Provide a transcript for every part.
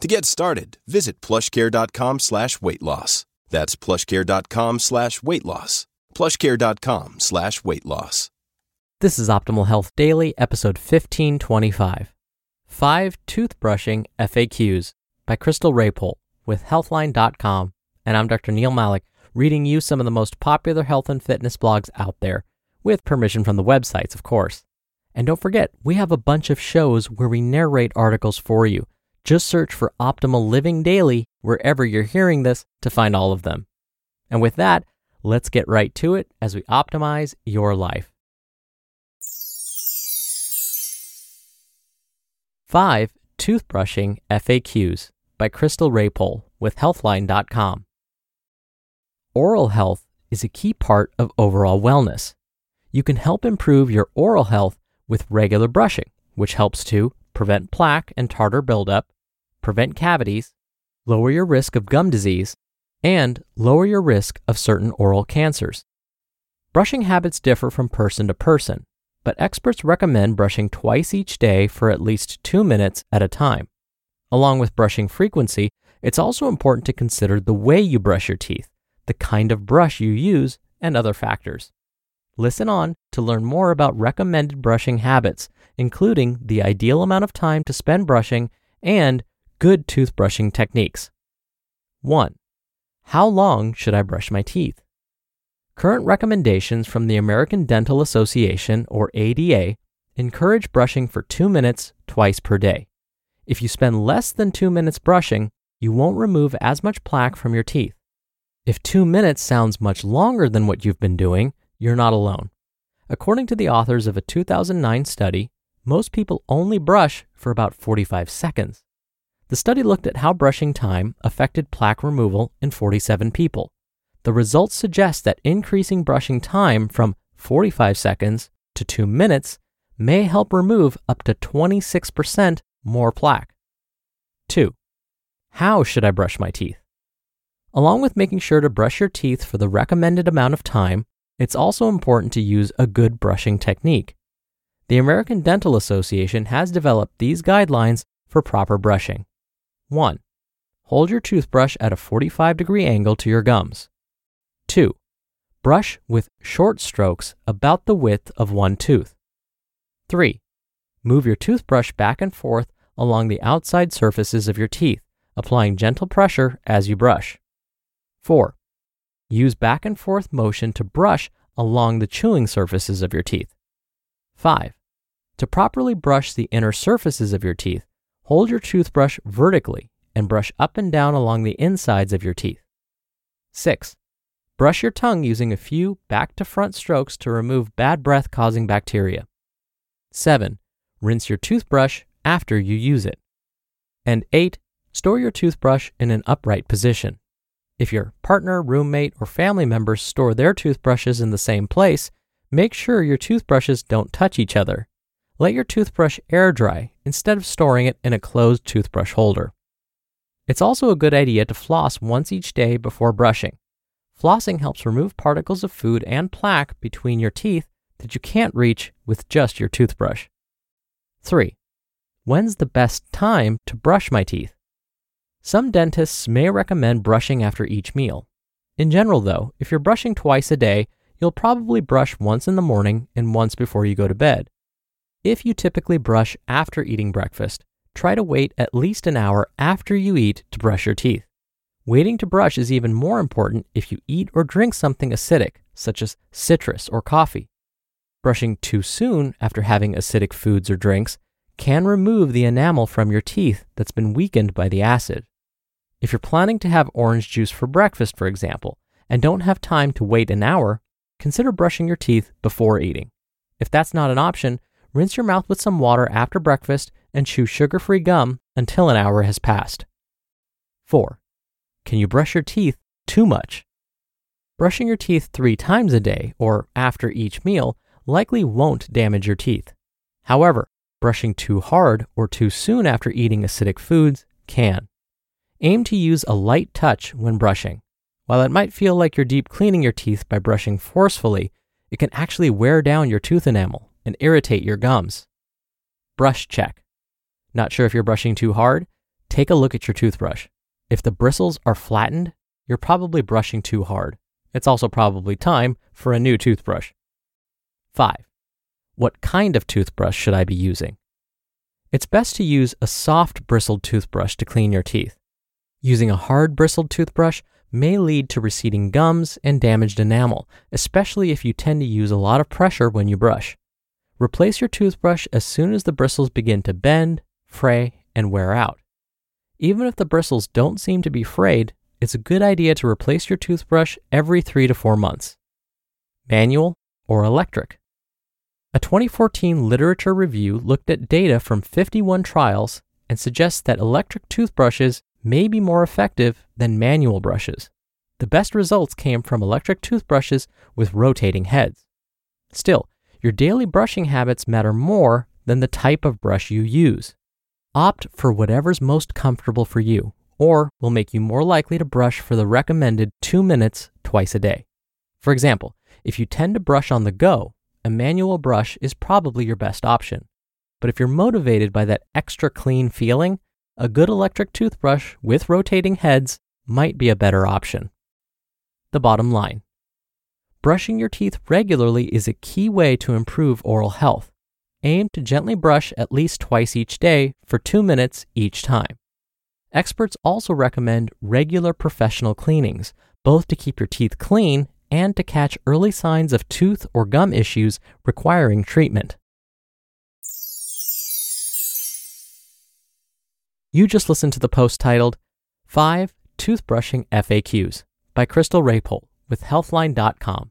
To get started, visit plushcare.com slash weight loss. That's plushcare.com slash weight loss. Plushcare.com slash weight loss. This is Optimal Health Daily, episode 1525. Five Toothbrushing FAQs by Crystal Raypole with Healthline.com. And I'm Dr. Neal Malik, reading you some of the most popular health and fitness blogs out there, with permission from the websites, of course. And don't forget, we have a bunch of shows where we narrate articles for you. Just search for Optimal Living Daily wherever you're hearing this to find all of them. And with that, let's get right to it as we optimize your life. 5. Toothbrushing FAQs by Crystal Raypole with Healthline.com. Oral health is a key part of overall wellness. You can help improve your oral health with regular brushing, which helps to prevent plaque and tartar buildup, prevent cavities, lower your risk of gum disease, and lower your risk of certain oral cancers. Brushing habits differ from person to person, but experts recommend brushing twice each day for at least two minutes at a time. Along with brushing frequency, it's also important to consider the way you brush your teeth, the kind of brush you use, and other factors. Listen on to learn more about recommended brushing habits, including the ideal amount of time to spend brushing and good toothbrushing techniques. 1. How long should I brush my teeth? Current recommendations from the American Dental Association, or ADA, encourage brushing for two minutes twice per day. If you spend less than two minutes brushing, you won't remove as much plaque from your teeth. If two minutes sounds much longer than what you've been doing, you're not alone. According to the authors of a 2009 study, most people only brush for about 45 seconds. The study looked at how brushing time affected plaque removal in 47 people the results suggest that increasing brushing time from 45 seconds to 2 minutes may help remove up to 26% more plaque. 2. How should I brush my teeth? Along with making sure to brush your teeth for the recommended amount of time, it's also important to use a good brushing technique. The American Dental Association has developed these guidelines for proper brushing. 1. Hold your toothbrush at a 45 degree angle to your gums. 2. Brush with short strokes about the width of one tooth. 3. Move your toothbrush back and forth along the outside surfaces of your teeth, applying gentle pressure as you brush. 4. Use back and forth motion to brush along the chewing surfaces of your teeth. 5. To properly brush the inner surfaces of your teeth, hold your toothbrush vertically and brush up and down along the insides of your teeth. 6. Brush your tongue using a few back to front strokes to remove bad breath causing bacteria. 7. Rinse your toothbrush after you use it. And 8. Store your toothbrush in an upright position. If your partner, roommate, or family members store their toothbrushes in the same place, make sure your toothbrushes don't touch each other. Let your toothbrush air dry instead of storing it in a closed toothbrush holder. It's also a good idea to floss once each day before brushing. Flossing helps remove particles of food and plaque between your teeth that you can't reach with just your toothbrush. 3. When's the best time to brush my teeth? Some dentists may recommend brushing after each meal. In general, though, if you're brushing twice a day, you'll probably brush once in the morning and once before you go to bed. If you typically brush after eating breakfast, try to wait at least an hour after you eat to brush your teeth. Waiting to brush is even more important if you eat or drink something acidic, such as citrus or coffee. Brushing too soon after having acidic foods or drinks can remove the enamel from your teeth that's been weakened by the acid. If you're planning to have orange juice for breakfast, for example, and don't have time to wait an hour, consider brushing your teeth before eating. If that's not an option, rinse your mouth with some water after breakfast and chew sugar free gum until an hour has passed. 4. Can you brush your teeth too much? Brushing your teeth three times a day or after each meal likely won't damage your teeth. However, brushing too hard or too soon after eating acidic foods can. Aim to use a light touch when brushing. While it might feel like you're deep cleaning your teeth by brushing forcefully, it can actually wear down your tooth enamel and irritate your gums. Brush check. Not sure if you're brushing too hard? Take a look at your toothbrush. If the bristles are flattened, you're probably brushing too hard. It's also probably time for a new toothbrush. 5. What kind of toothbrush should I be using? It's best to use a soft bristled toothbrush to clean your teeth. Using a hard bristled toothbrush may lead to receding gums and damaged enamel, especially if you tend to use a lot of pressure when you brush. Replace your toothbrush as soon as the bristles begin to bend, fray, and wear out. Even if the bristles don't seem to be frayed, it's a good idea to replace your toothbrush every three to four months. Manual or electric? A 2014 literature review looked at data from 51 trials and suggests that electric toothbrushes may be more effective than manual brushes. The best results came from electric toothbrushes with rotating heads. Still, your daily brushing habits matter more than the type of brush you use. Opt for whatever's most comfortable for you, or will make you more likely to brush for the recommended two minutes twice a day. For example, if you tend to brush on the go, a manual brush is probably your best option. But if you're motivated by that extra clean feeling, a good electric toothbrush with rotating heads might be a better option. The bottom line brushing your teeth regularly is a key way to improve oral health. Aim to gently brush at least twice each day for two minutes each time. Experts also recommend regular professional cleanings, both to keep your teeth clean and to catch early signs of tooth or gum issues requiring treatment. You just listened to the post titled 5 Toothbrushing FAQs by Crystal Raypole with Healthline.com.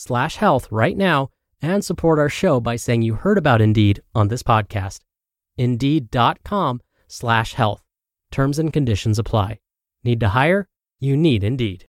slash health right now and support our show by saying you heard about Indeed on this podcast. Indeed.com slash health. Terms and conditions apply. Need to hire? You need Indeed.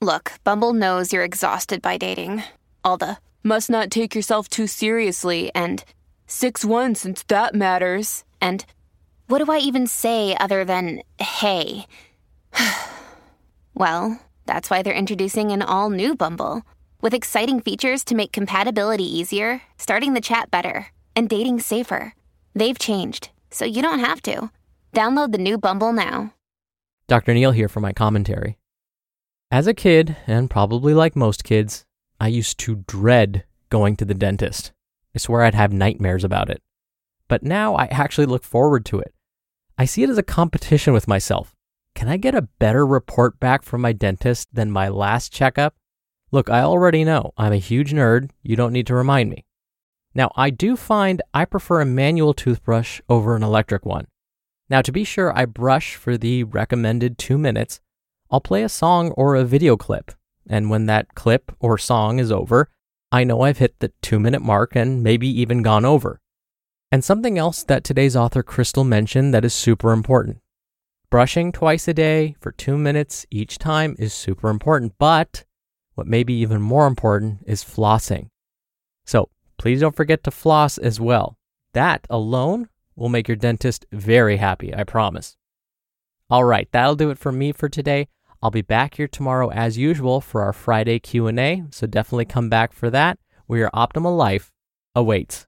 Look, Bumble knows you're exhausted by dating. All the must not take yourself too seriously and 6 1 since that matters. And what do I even say other than hey? well, that's why they're introducing an all new Bumble with exciting features to make compatibility easier, starting the chat better, and dating safer. They've changed, so you don't have to. Download the new Bumble now. Dr. Neal here for my commentary. As a kid, and probably like most kids, I used to dread going to the dentist. I swear I'd have nightmares about it. But now I actually look forward to it. I see it as a competition with myself. Can I get a better report back from my dentist than my last checkup? Look, I already know I'm a huge nerd. You don't need to remind me. Now, I do find I prefer a manual toothbrush over an electric one. Now, to be sure, I brush for the recommended two minutes. I'll play a song or a video clip, and when that clip or song is over, I know I've hit the two minute mark and maybe even gone over. And something else that today's author Crystal mentioned that is super important. Brushing twice a day for two minutes each time is super important, but what may be even more important is flossing. So please don't forget to floss as well. That alone will make your dentist very happy, I promise. All right, that'll do it for me for today. I'll be back here tomorrow as usual for our Friday Q&A, so definitely come back for that where your optimal life awaits.